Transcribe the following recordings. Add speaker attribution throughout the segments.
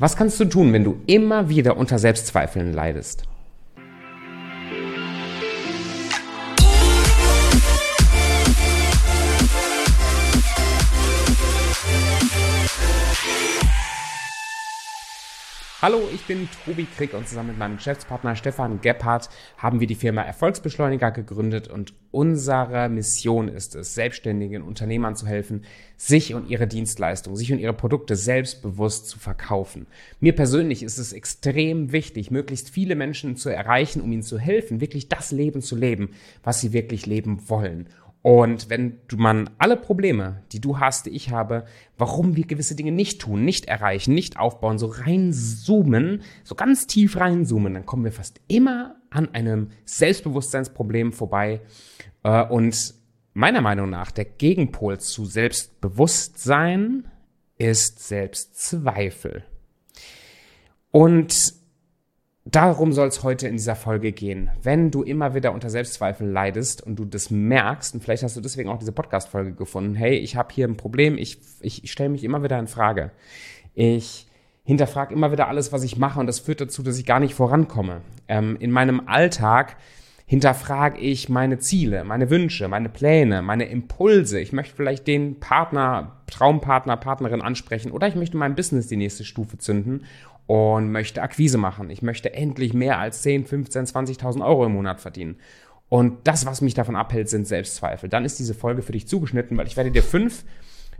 Speaker 1: Was kannst du tun, wenn du immer wieder unter Selbstzweifeln leidest? Hallo, ich bin Tobi Krieg und zusammen mit meinem Geschäftspartner Stefan Gebhardt haben wir die Firma Erfolgsbeschleuniger gegründet und unsere Mission ist es, selbstständigen Unternehmern zu helfen, sich und ihre Dienstleistungen, sich und ihre Produkte selbstbewusst zu verkaufen. Mir persönlich ist es extrem wichtig, möglichst viele Menschen zu erreichen, um ihnen zu helfen, wirklich das Leben zu leben, was sie wirklich leben wollen. Und wenn du man alle Probleme, die du hast, die ich habe, warum wir gewisse Dinge nicht tun, nicht erreichen, nicht aufbauen, so reinzoomen, so ganz tief reinzoomen, dann kommen wir fast immer an einem Selbstbewusstseinsproblem vorbei. Äh, und meiner Meinung nach der Gegenpol zu Selbstbewusstsein ist Selbstzweifel. Und Darum soll es heute in dieser Folge gehen. Wenn du immer wieder unter Selbstzweifel leidest und du das merkst, und vielleicht hast du deswegen auch diese Podcast-Folge gefunden, hey, ich habe hier ein Problem, ich, ich, ich stelle mich immer wieder in Frage. Ich hinterfrage immer wieder alles, was ich mache, und das führt dazu, dass ich gar nicht vorankomme. Ähm, in meinem Alltag hinterfrage ich meine Ziele, meine Wünsche, meine Pläne, meine Impulse. Ich möchte vielleicht den Partner, Traumpartner, Partnerin ansprechen oder ich möchte mein Business die nächste Stufe zünden und möchte Akquise machen. Ich möchte endlich mehr als 10, 15, 20.000 Euro im Monat verdienen. Und das, was mich davon abhält, sind Selbstzweifel. Dann ist diese Folge für dich zugeschnitten, weil ich werde dir fünf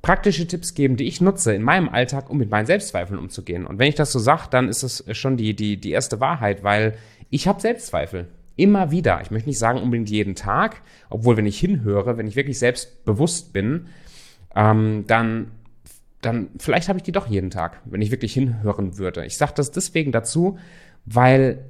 Speaker 1: praktische Tipps geben, die ich nutze in meinem Alltag, um mit meinen Selbstzweifeln umzugehen. Und wenn ich das so sage, dann ist es schon die, die, die erste Wahrheit, weil ich habe Selbstzweifel. Immer wieder. Ich möchte nicht sagen unbedingt jeden Tag, obwohl wenn ich hinhöre, wenn ich wirklich selbstbewusst bin, ähm, dann dann vielleicht habe ich die doch jeden Tag, wenn ich wirklich hinhören würde. Ich sage das deswegen dazu, weil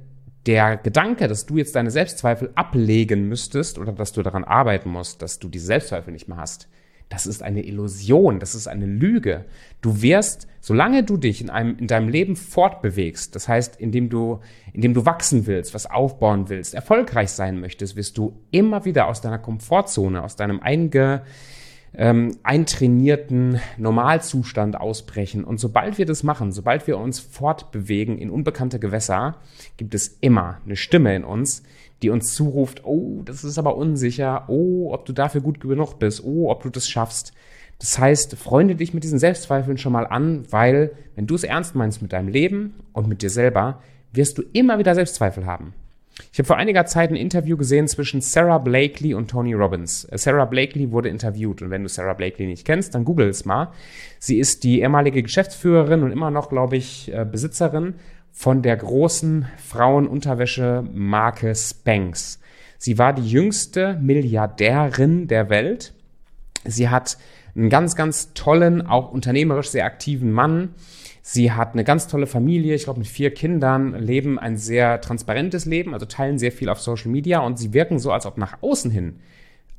Speaker 1: der Gedanke, dass du jetzt deine Selbstzweifel ablegen müsstest oder dass du daran arbeiten musst, dass du diese Selbstzweifel nicht mehr hast, das ist eine Illusion, das ist eine Lüge. Du wirst, solange du dich in einem, in deinem Leben fortbewegst, das heißt, indem du, indem du wachsen willst, was aufbauen willst, erfolgreich sein möchtest, wirst du immer wieder aus deiner Komfortzone, aus deinem einge, ähm, eintrainierten Normalzustand ausbrechen. Und sobald wir das machen, sobald wir uns fortbewegen in unbekannte Gewässer, gibt es immer eine Stimme in uns, die uns zuruft, oh, das ist aber unsicher, oh, ob du dafür gut genug bist, oh, ob du das schaffst. Das heißt, freunde dich mit diesen Selbstzweifeln schon mal an, weil wenn du es ernst meinst mit deinem Leben und mit dir selber, wirst du immer wieder Selbstzweifel haben. Ich habe vor einiger Zeit ein Interview gesehen zwischen Sarah Blakely und Tony Robbins. Äh, Sarah Blakely wurde interviewt und wenn du Sarah Blakely nicht kennst, dann google es mal. Sie ist die ehemalige Geschäftsführerin und immer noch, glaube ich, äh, Besitzerin von der großen Frauenunterwäsche-Marke Spanx. Sie war die jüngste Milliardärin der Welt. Sie hat einen ganz, ganz tollen, auch unternehmerisch sehr aktiven Mann Sie hat eine ganz tolle Familie, ich glaube mit vier Kindern, leben ein sehr transparentes Leben, also teilen sehr viel auf Social Media und sie wirken so, als ob nach außen hin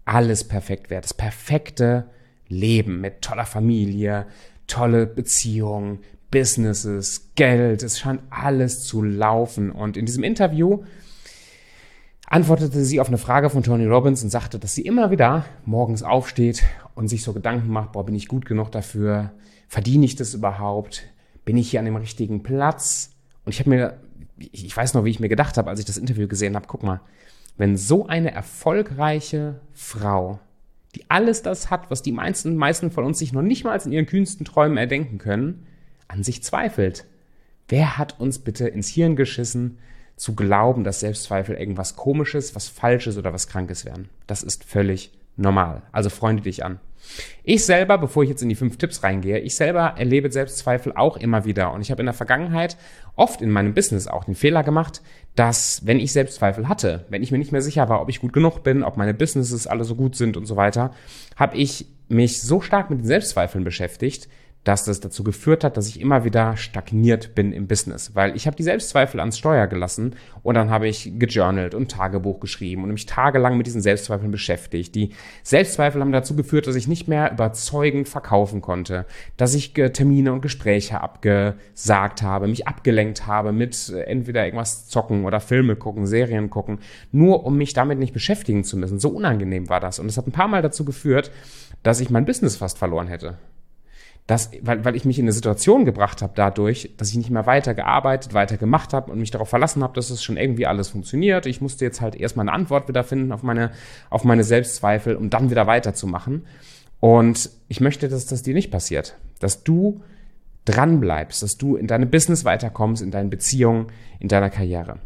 Speaker 1: alles perfekt wäre. Das perfekte Leben mit toller Familie, tolle Beziehungen, Businesses, Geld, es scheint alles zu laufen. Und in diesem Interview antwortete sie auf eine Frage von Tony Robbins und sagte, dass sie immer wieder morgens aufsteht und sich so Gedanken macht, boah, bin ich gut genug dafür? Verdiene ich das überhaupt? Bin ich hier an dem richtigen Platz? Und ich habe mir, ich weiß noch, wie ich mir gedacht habe, als ich das Interview gesehen habe, guck mal, wenn so eine erfolgreiche Frau, die alles das hat, was die meisten, meisten von uns sich noch nicht mal in ihren kühnsten Träumen erdenken können, an sich zweifelt. Wer hat uns bitte ins Hirn geschissen, zu glauben, dass Selbstzweifel irgendwas Komisches, was Falsches oder was Krankes wären? Das ist völlig normal. Also freunde dich an. Ich selber, bevor ich jetzt in die fünf Tipps reingehe, ich selber erlebe Selbstzweifel auch immer wieder. Und ich habe in der Vergangenheit oft in meinem Business auch den Fehler gemacht, dass wenn ich Selbstzweifel hatte, wenn ich mir nicht mehr sicher war, ob ich gut genug bin, ob meine Businesses alle so gut sind und so weiter, habe ich mich so stark mit den Selbstzweifeln beschäftigt, dass das dazu geführt hat, dass ich immer wieder stagniert bin im Business, weil ich habe die Selbstzweifel ans Steuer gelassen und dann habe ich gejournalt und Tagebuch geschrieben und mich tagelang mit diesen Selbstzweifeln beschäftigt. Die Selbstzweifel haben dazu geführt, dass ich nicht mehr überzeugend verkaufen konnte, dass ich Termine und Gespräche abgesagt habe, mich abgelenkt habe mit äh, entweder irgendwas zocken oder Filme gucken, Serien gucken, nur um mich damit nicht beschäftigen zu müssen. So unangenehm war das und es hat ein paar Mal dazu geführt, dass ich mein Business fast verloren hätte. Dass, weil, weil ich mich in eine Situation gebracht habe dadurch, dass ich nicht mehr weiter gearbeitet, weiter gemacht habe und mich darauf verlassen habe, dass es schon irgendwie alles funktioniert. Ich musste jetzt halt erstmal eine Antwort wieder finden auf meine, auf meine Selbstzweifel, um dann wieder weiterzumachen. Und ich möchte, dass das dir nicht passiert. Dass du dran bleibst, dass du in deine Business weiterkommst, in deinen Beziehungen, in deiner Karriere.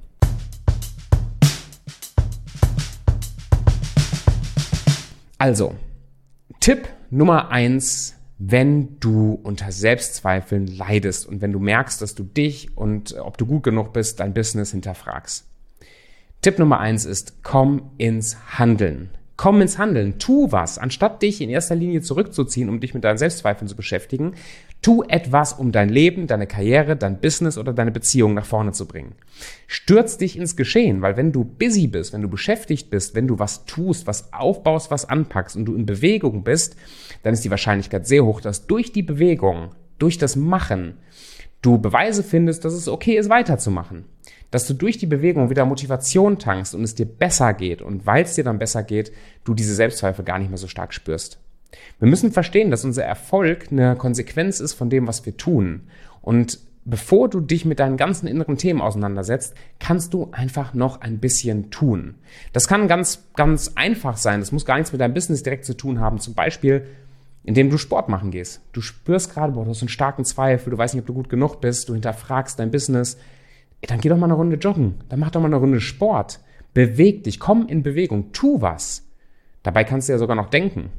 Speaker 1: Also, Tipp Nummer eins wenn du unter Selbstzweifeln leidest und wenn du merkst, dass du dich und ob du gut genug bist, dein Business hinterfragst. Tipp Nummer eins ist, komm ins Handeln. Komm ins Handeln, tu was, anstatt dich in erster Linie zurückzuziehen, um dich mit deinen Selbstzweifeln zu beschäftigen. Tu etwas, um dein Leben, deine Karriere, dein Business oder deine Beziehung nach vorne zu bringen. Stürz dich ins Geschehen, weil wenn du busy bist, wenn du beschäftigt bist, wenn du was tust, was aufbaust, was anpackst und du in Bewegung bist, dann ist die Wahrscheinlichkeit sehr hoch, dass durch die Bewegung, durch das Machen, du Beweise findest, dass es okay ist, weiterzumachen dass du durch die Bewegung wieder Motivation tankst und es dir besser geht und weil es dir dann besser geht, du diese Selbstzweifel gar nicht mehr so stark spürst. Wir müssen verstehen, dass unser Erfolg eine Konsequenz ist von dem, was wir tun. Und bevor du dich mit deinen ganzen inneren Themen auseinandersetzt, kannst du einfach noch ein bisschen tun. Das kann ganz, ganz einfach sein. Das muss gar nichts mit deinem Business direkt zu tun haben. Zum Beispiel, indem du Sport machen gehst. Du spürst gerade, boah, du hast einen starken Zweifel, du weißt nicht, ob du gut genug bist, du hinterfragst dein Business, dann geh doch mal eine Runde joggen, dann mach doch mal eine Runde Sport, beweg dich, komm in Bewegung, tu was. Dabei kannst du ja sogar noch denken.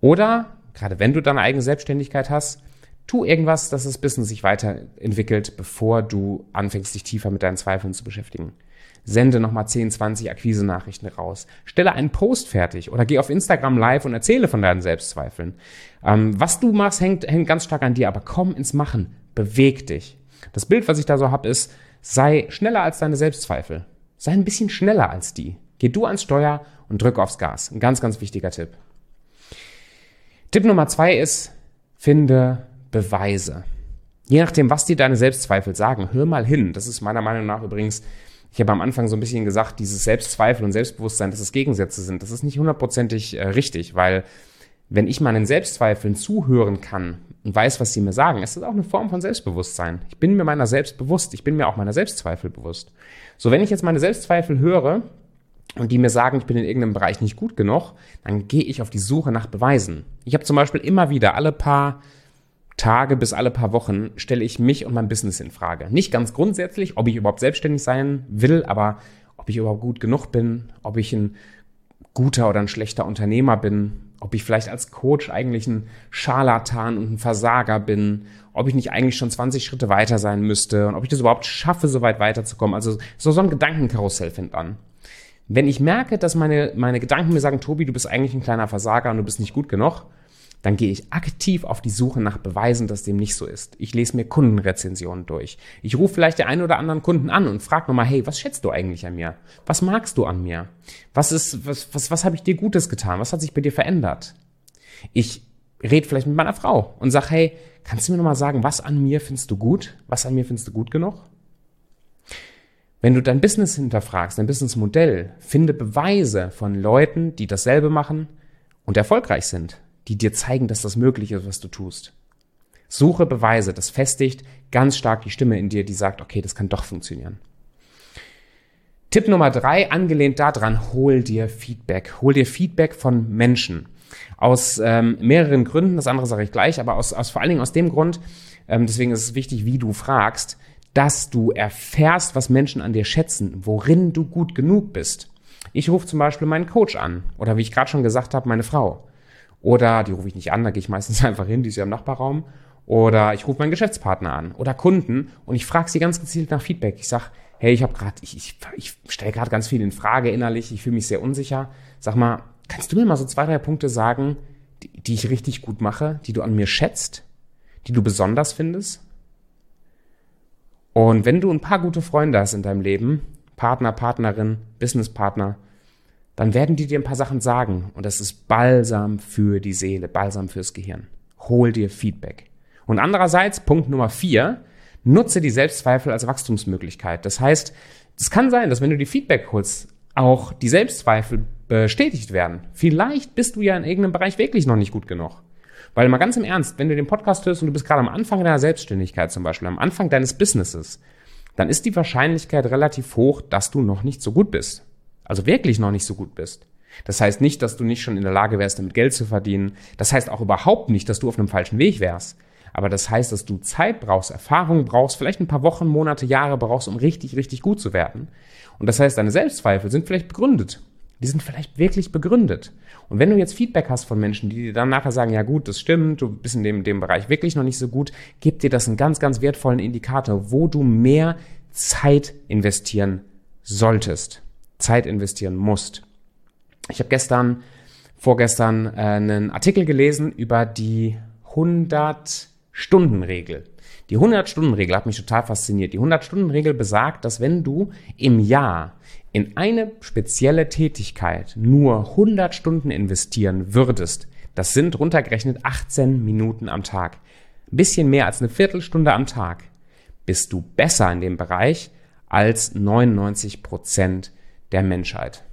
Speaker 1: Oder, gerade wenn du deine eigene Selbstständigkeit hast, tu irgendwas, dass das Business sich weiterentwickelt, bevor du anfängst, dich tiefer mit deinen Zweifeln zu beschäftigen. Sende nochmal 10, 20 Akquise-Nachrichten raus. Stelle einen Post fertig oder geh auf Instagram live und erzähle von deinen Selbstzweifeln. Ähm, was du machst, hängt, hängt ganz stark an dir, aber komm ins Machen. Beweg dich. Das Bild, was ich da so habe, ist, Sei schneller als deine Selbstzweifel. Sei ein bisschen schneller als die. Geh du ans Steuer und drück aufs Gas. Ein ganz, ganz wichtiger Tipp. Tipp Nummer zwei ist, finde Beweise. Je nachdem, was dir deine Selbstzweifel sagen, hör mal hin. Das ist meiner Meinung nach übrigens, ich habe am Anfang so ein bisschen gesagt, dieses Selbstzweifel und Selbstbewusstsein, dass es Gegensätze sind. Das ist nicht hundertprozentig äh, richtig, weil wenn ich meinen Selbstzweifeln zuhören kann und weiß, was sie mir sagen, ist das auch eine Form von Selbstbewusstsein. Ich bin mir meiner selbst bewusst. Ich bin mir auch meiner Selbstzweifel bewusst. So, wenn ich jetzt meine Selbstzweifel höre und die mir sagen, ich bin in irgendeinem Bereich nicht gut genug, dann gehe ich auf die Suche nach Beweisen. Ich habe zum Beispiel immer wieder alle paar Tage bis alle paar Wochen stelle ich mich und mein Business in Frage. Nicht ganz grundsätzlich, ob ich überhaupt selbstständig sein will, aber ob ich überhaupt gut genug bin, ob ich ein guter oder ein schlechter Unternehmer bin, ob ich vielleicht als Coach eigentlich ein Scharlatan und ein Versager bin, ob ich nicht eigentlich schon 20 Schritte weiter sein müsste und ob ich das überhaupt schaffe, so weit weiterzukommen. Also so, ein Gedankenkarussell fängt an. Wenn ich merke, dass meine, meine Gedanken mir sagen, Tobi, du bist eigentlich ein kleiner Versager und du bist nicht gut genug, dann gehe ich aktiv auf die Suche nach Beweisen, dass dem nicht so ist. Ich lese mir Kundenrezensionen durch. Ich rufe vielleicht den einen oder anderen Kunden an und frage nochmal, hey, was schätzt du eigentlich an mir? Was magst du an mir? Was ist, was, was, was habe ich dir Gutes getan? Was hat sich bei dir verändert? Ich rede vielleicht mit meiner Frau und sag, hey, kannst du mir nochmal sagen, was an mir findest du gut? Was an mir findest du gut genug? Wenn du dein Business hinterfragst, dein Businessmodell, finde Beweise von Leuten, die dasselbe machen und erfolgreich sind die dir zeigen, dass das möglich ist, was du tust. Suche Beweise, das festigt ganz stark die Stimme in dir, die sagt, okay, das kann doch funktionieren. Tipp Nummer drei, angelehnt daran, hol dir Feedback. Hol dir Feedback von Menschen. Aus ähm, mehreren Gründen, das andere sage ich gleich, aber aus, aus vor allen Dingen aus dem Grund, ähm, deswegen ist es wichtig, wie du fragst, dass du erfährst, was Menschen an dir schätzen, worin du gut genug bist. Ich rufe zum Beispiel meinen Coach an oder wie ich gerade schon gesagt habe, meine Frau. Oder die rufe ich nicht an, da gehe ich meistens einfach hin, die ist ja im Nachbarraum. Oder ich rufe meinen Geschäftspartner an oder Kunden und ich frage sie ganz gezielt nach Feedback. Ich sag, hey, ich habe gerade, ich, ich, ich stelle gerade ganz viel in Frage innerlich, ich fühle mich sehr unsicher. Sag mal, kannst du mir mal so zwei, drei Punkte sagen, die, die ich richtig gut mache, die du an mir schätzt, die du besonders findest? Und wenn du ein paar gute Freunde hast in deinem Leben, Partner, Partnerin, Businesspartner, dann werden die dir ein paar Sachen sagen und das ist Balsam für die Seele, Balsam fürs Gehirn. Hol dir Feedback. Und andererseits, Punkt Nummer vier, nutze die Selbstzweifel als Wachstumsmöglichkeit. Das heißt, es kann sein, dass wenn du die Feedback holst, auch die Selbstzweifel bestätigt werden. Vielleicht bist du ja in irgendeinem Bereich wirklich noch nicht gut genug. Weil mal ganz im Ernst, wenn du den Podcast hörst und du bist gerade am Anfang deiner Selbstständigkeit zum Beispiel, am Anfang deines Businesses, dann ist die Wahrscheinlichkeit relativ hoch, dass du noch nicht so gut bist. Also wirklich noch nicht so gut bist. Das heißt nicht, dass du nicht schon in der Lage wärst, damit Geld zu verdienen. Das heißt auch überhaupt nicht, dass du auf einem falschen Weg wärst. Aber das heißt, dass du Zeit brauchst, Erfahrung brauchst, vielleicht ein paar Wochen, Monate, Jahre brauchst, um richtig, richtig gut zu werden. Und das heißt, deine Selbstzweifel sind vielleicht begründet. Die sind vielleicht wirklich begründet. Und wenn du jetzt Feedback hast von Menschen, die dir dann nachher sagen, ja gut, das stimmt, du bist in dem, dem Bereich wirklich noch nicht so gut, gib dir das einen ganz, ganz wertvollen Indikator, wo du mehr Zeit investieren solltest, Zeit investieren musst. Ich habe gestern, vorgestern äh, einen Artikel gelesen über die 100-Stunden-Regel. Die 100-Stunden-Regel hat mich total fasziniert. Die 100-Stunden-Regel besagt, dass wenn du im Jahr in eine spezielle Tätigkeit nur 100 Stunden investieren würdest, das sind runtergerechnet 18 Minuten am Tag, ein bisschen mehr als eine Viertelstunde am Tag, bist du besser in dem Bereich als 99 Prozent der Menschheit.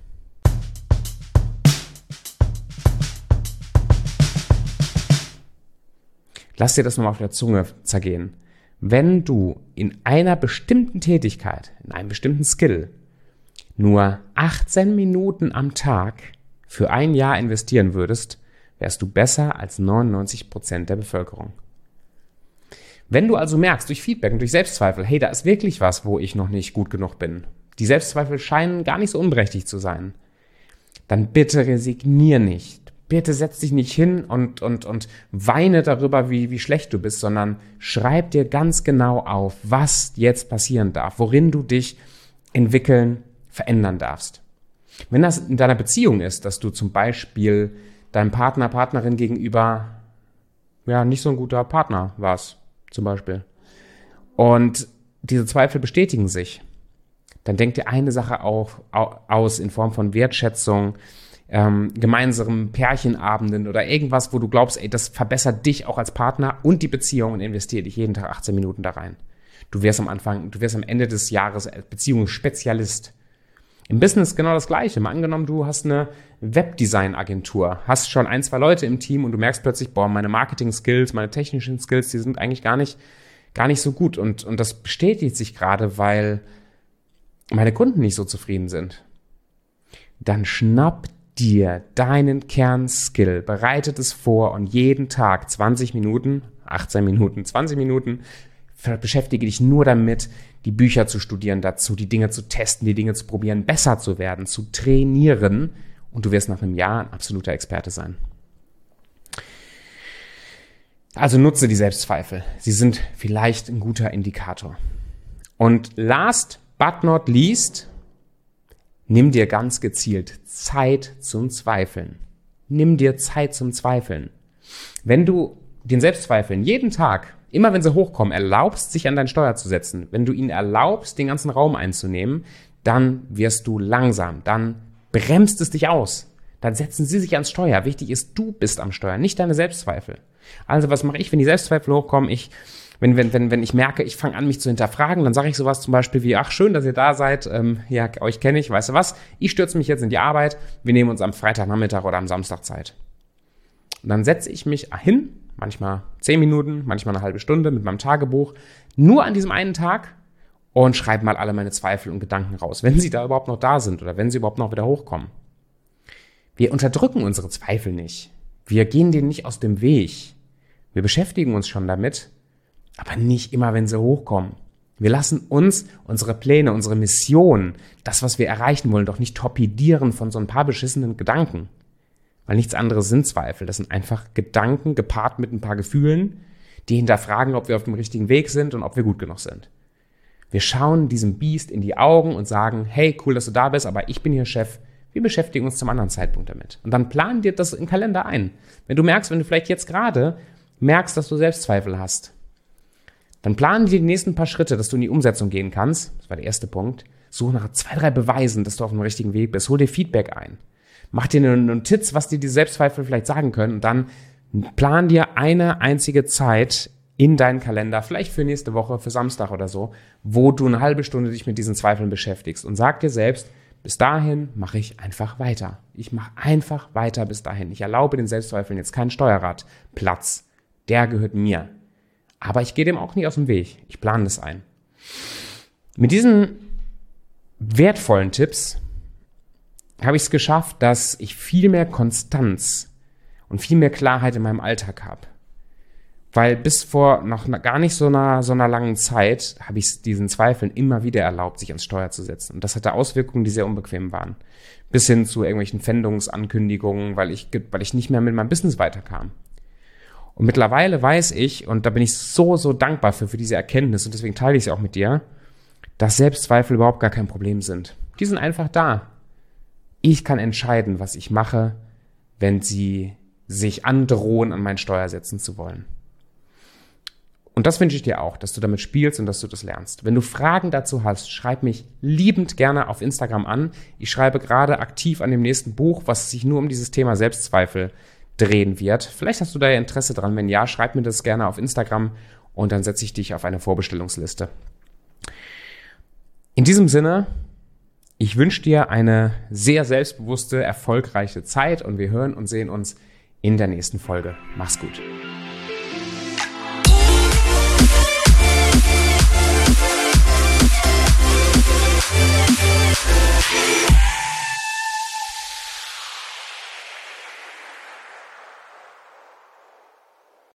Speaker 1: Lass dir das nochmal auf der Zunge zergehen. Wenn du in einer bestimmten Tätigkeit, in einem bestimmten Skill, nur 18 Minuten am Tag für ein Jahr investieren würdest, wärst du besser als 99 Prozent der Bevölkerung. Wenn du also merkst durch Feedback und durch Selbstzweifel, hey, da ist wirklich was, wo ich noch nicht gut genug bin, die Selbstzweifel scheinen gar nicht so unberechtigt zu sein, dann bitte resignier nicht bitte setz dich nicht hin und, und, und weine darüber, wie, wie schlecht du bist, sondern schreib dir ganz genau auf, was jetzt passieren darf, worin du dich entwickeln, verändern darfst. Wenn das in deiner Beziehung ist, dass du zum Beispiel deinem Partner, Partnerin gegenüber ja nicht so ein guter Partner warst, zum Beispiel, und diese Zweifel bestätigen sich, dann denk dir eine Sache auch aus in Form von Wertschätzung, ähm, gemeinsamen Pärchenabenden oder irgendwas, wo du glaubst, ey, das verbessert dich auch als Partner und die Beziehung und investiere dich jeden Tag 18 Minuten da rein. Du wirst am Anfang, du wirst am Ende des Jahres Beziehungsspezialist. Im Business genau das Gleiche. Mal angenommen, du hast eine Webdesign-Agentur, hast schon ein, zwei Leute im Team und du merkst plötzlich, boah, meine Marketing-Skills, meine technischen Skills, die sind eigentlich gar nicht, gar nicht so gut. Und, und das bestätigt sich gerade, weil meine Kunden nicht so zufrieden sind. Dann schnapp dir deinen Kernskill, bereitet es vor und jeden Tag 20 Minuten, 18 Minuten, 20 Minuten, beschäftige dich nur damit, die Bücher zu studieren dazu, die Dinge zu testen, die Dinge zu probieren, besser zu werden, zu trainieren und du wirst nach einem Jahr ein absoluter Experte sein. Also nutze die Selbstzweifel. Sie sind vielleicht ein guter Indikator. Und last but not least, Nimm dir ganz gezielt Zeit zum Zweifeln. Nimm dir Zeit zum Zweifeln. Wenn du den Selbstzweifeln jeden Tag, immer wenn sie hochkommen, erlaubst, sich an dein Steuer zu setzen, wenn du ihnen erlaubst, den ganzen Raum einzunehmen, dann wirst du langsam, dann bremst es dich aus. Dann setzen sie sich ans Steuer. Wichtig ist, du bist am Steuer, nicht deine Selbstzweifel. Also was mache ich, wenn die Selbstzweifel hochkommen? Ich wenn, wenn, wenn, wenn ich merke, ich fange an, mich zu hinterfragen, dann sage ich sowas zum Beispiel wie, ach schön, dass ihr da seid, ähm, ja, euch kenne ich, weißt du was, ich stürze mich jetzt in die Arbeit, wir nehmen uns am Freitagnachmittag oder am Samstag Zeit. Und dann setze ich mich hin, manchmal zehn Minuten, manchmal eine halbe Stunde mit meinem Tagebuch, nur an diesem einen Tag und schreibe mal alle meine Zweifel und Gedanken raus, wenn sie da überhaupt noch da sind oder wenn sie überhaupt noch wieder hochkommen. Wir unterdrücken unsere Zweifel nicht. Wir gehen denen nicht aus dem Weg. Wir beschäftigen uns schon damit aber nicht immer, wenn sie hochkommen. Wir lassen uns unsere Pläne, unsere Mission, das, was wir erreichen wollen, doch nicht torpedieren von so ein paar beschissenen Gedanken. Weil nichts anderes sind Zweifel. Das sind einfach Gedanken gepaart mit ein paar Gefühlen, die hinterfragen, ob wir auf dem richtigen Weg sind und ob wir gut genug sind. Wir schauen diesem Biest in die Augen und sagen, hey, cool, dass du da bist, aber ich bin hier Chef. Wir beschäftigen uns zum anderen Zeitpunkt damit. Und dann plan dir das im Kalender ein. Wenn du merkst, wenn du vielleicht jetzt gerade merkst, dass du Selbstzweifel hast, dann planen dir die nächsten paar Schritte, dass du in die Umsetzung gehen kannst. Das war der erste Punkt. Suche nach zwei, drei Beweisen, dass du auf dem richtigen Weg bist. Hol dir Feedback ein. Mach dir eine Notiz, was dir die Selbstzweifel vielleicht sagen können. Und dann plan dir eine einzige Zeit in deinen Kalender, vielleicht für nächste Woche, für Samstag oder so, wo du eine halbe Stunde dich mit diesen Zweifeln beschäftigst und sag dir selbst, Bis dahin mache ich einfach weiter. Ich mache einfach weiter bis dahin. Ich erlaube den Selbstzweifeln jetzt keinen Steuerradplatz. Der gehört mir. Aber ich gehe dem auch nicht aus dem Weg. Ich plane das ein. Mit diesen wertvollen Tipps habe ich es geschafft, dass ich viel mehr Konstanz und viel mehr Klarheit in meinem Alltag habe. Weil bis vor noch gar nicht so einer, so einer langen Zeit habe ich diesen Zweifeln immer wieder erlaubt, sich ans Steuer zu setzen. Und das hatte Auswirkungen, die sehr unbequem waren. Bis hin zu irgendwelchen Pfändungsankündigungen, weil ich, weil ich nicht mehr mit meinem Business weiterkam. Und mittlerweile weiß ich, und da bin ich so, so dankbar für, für diese Erkenntnis, und deswegen teile ich sie auch mit dir, dass Selbstzweifel überhaupt gar kein Problem sind. Die sind einfach da. Ich kann entscheiden, was ich mache, wenn sie sich androhen, an mein Steuer setzen zu wollen. Und das wünsche ich dir auch, dass du damit spielst und dass du das lernst. Wenn du Fragen dazu hast, schreib mich liebend gerne auf Instagram an. Ich schreibe gerade aktiv an dem nächsten Buch, was sich nur um dieses Thema Selbstzweifel drehen wird. Vielleicht hast du da ja Interesse dran. Wenn ja, schreib mir das gerne auf Instagram und dann setze ich dich auf eine Vorbestellungsliste. In diesem Sinne, ich wünsche dir eine sehr selbstbewusste, erfolgreiche Zeit und wir hören und sehen uns in der nächsten Folge. Mach's gut.